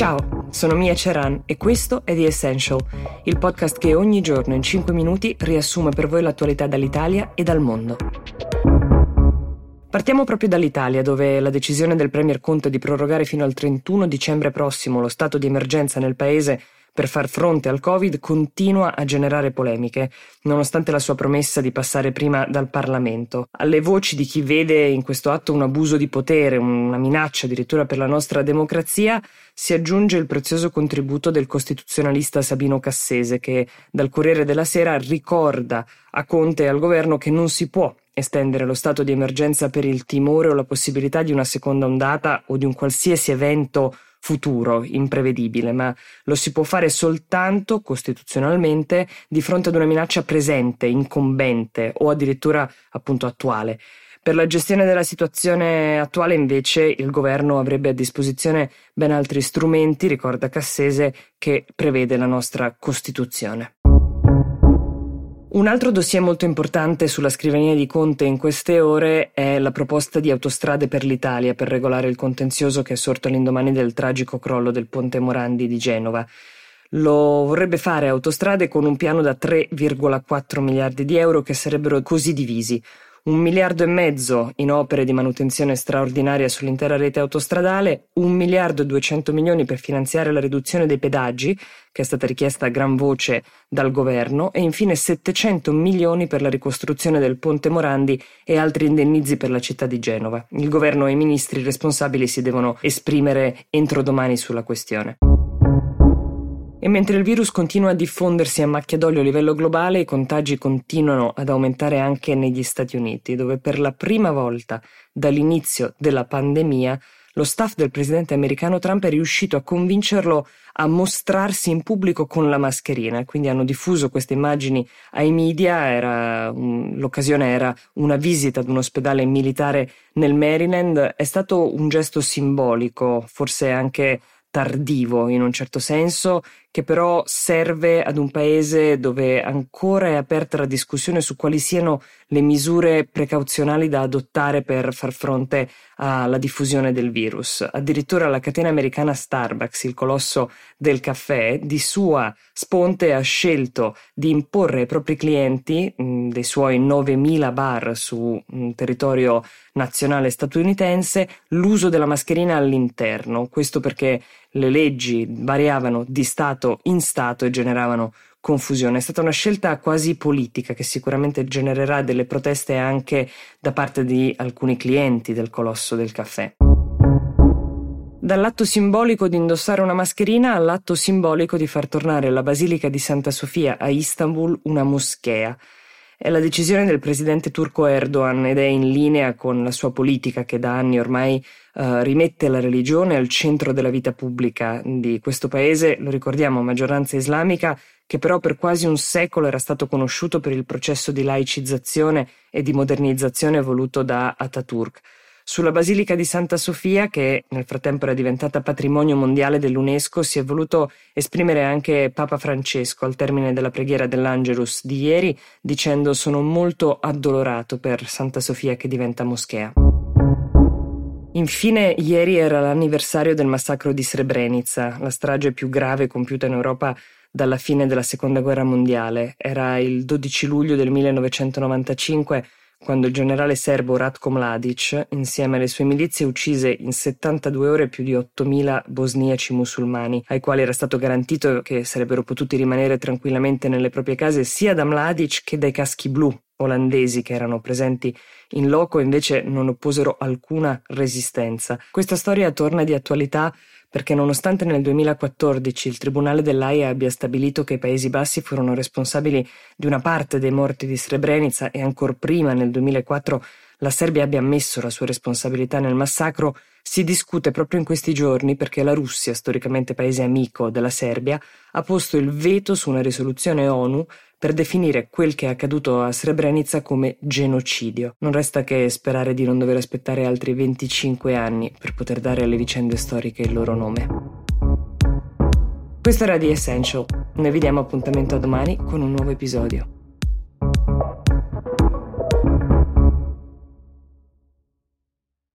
Ciao, sono Mia Ceran e questo è The Essential, il podcast che ogni giorno in 5 minuti riassume per voi l'attualità dall'Italia e dal mondo. Partiamo proprio dall'Italia, dove la decisione del Premier Conte di prorogare fino al 31 dicembre prossimo lo stato di emergenza nel paese per far fronte al Covid continua a generare polemiche, nonostante la sua promessa di passare prima dal Parlamento. Alle voci di chi vede in questo atto un abuso di potere, una minaccia addirittura per la nostra democrazia, si aggiunge il prezioso contributo del costituzionalista Sabino Cassese, che dal Corriere della Sera ricorda a Conte e al governo che non si può estendere lo stato di emergenza per il timore o la possibilità di una seconda ondata o di un qualsiasi evento futuro, imprevedibile, ma lo si può fare soltanto costituzionalmente di fronte ad una minaccia presente, incombente o addirittura appunto attuale. Per la gestione della situazione attuale invece il governo avrebbe a disposizione ben altri strumenti, ricorda Cassese, che prevede la nostra Costituzione. Un altro dossier molto importante sulla scrivania di Conte in queste ore è la proposta di autostrade per l'Italia per regolare il contenzioso che è sorto all'indomani del tragico crollo del ponte Morandi di Genova. Lo vorrebbe fare autostrade con un piano da 3,4 miliardi di euro che sarebbero così divisi un miliardo e mezzo in opere di manutenzione straordinaria sull'intera rete autostradale, un miliardo e duecento milioni per finanziare la riduzione dei pedaggi, che è stata richiesta a gran voce dal governo, e infine 700 milioni per la ricostruzione del ponte Morandi e altri indennizi per la città di Genova. Il governo e i ministri responsabili si devono esprimere entro domani sulla questione. E mentre il virus continua a diffondersi a macchia d'olio a livello globale, i contagi continuano ad aumentare anche negli Stati Uniti, dove per la prima volta dall'inizio della pandemia lo staff del presidente americano Trump è riuscito a convincerlo a mostrarsi in pubblico con la mascherina, quindi hanno diffuso queste immagini ai media, era, l'occasione era una visita ad un ospedale militare nel Maryland, è stato un gesto simbolico, forse anche tardivo in un certo senso, che però serve ad un paese dove ancora è aperta la discussione su quali siano le misure precauzionali da adottare per far fronte alla diffusione del virus. Addirittura la catena americana Starbucks, il colosso del caffè, di sua sponte ha scelto di imporre ai propri clienti, mh, dei suoi 9.000 bar su mh, territorio nazionale statunitense, l'uso della mascherina all'interno. Questo perché le leggi variavano di Stato in Stato e generavano confusione. È stata una scelta quasi politica che sicuramente genererà delle proteste anche da parte di alcuni clienti del colosso del caffè. Dall'atto simbolico di indossare una mascherina all'atto simbolico di far tornare la Basilica di Santa Sofia a Istanbul una moschea. È la decisione del presidente turco Erdogan ed è in linea con la sua politica che da anni ormai uh, rimette la religione al centro della vita pubblica di questo paese, lo ricordiamo, maggioranza islamica, che però per quasi un secolo era stato conosciuto per il processo di laicizzazione e di modernizzazione voluto da Ataturk. Sulla Basilica di Santa Sofia, che nel frattempo era diventata patrimonio mondiale dell'UNESCO, si è voluto esprimere anche Papa Francesco al termine della preghiera dell'Angelus di ieri, dicendo sono molto addolorato per Santa Sofia che diventa moschea. Infine, ieri era l'anniversario del massacro di Srebrenica, la strage più grave compiuta in Europa dalla fine della Seconda Guerra Mondiale. Era il 12 luglio del 1995 quando il generale serbo Ratko Mladic, insieme alle sue milizie, uccise in 72 ore più di 8.000 bosniaci musulmani, ai quali era stato garantito che sarebbero potuti rimanere tranquillamente nelle proprie case sia da Mladic che dai caschi blu olandesi che erano presenti in loco invece non opposero alcuna resistenza. Questa storia torna di attualità perché nonostante nel 2014 il Tribunale dell'AIA abbia stabilito che i Paesi Bassi furono responsabili di una parte dei morti di Srebrenica e ancora prima nel 2004 la Serbia abbia ammesso la sua responsabilità nel massacro, si discute proprio in questi giorni perché la Russia, storicamente paese amico della Serbia, ha posto il veto su una risoluzione ONU per definire quel che è accaduto a Srebrenica come genocidio. Non resta che sperare di non dover aspettare altri 25 anni per poter dare alle vicende storiche il loro nome. Questo era The Essential. Noi vi diamo appuntamento a domani con un nuovo episodio.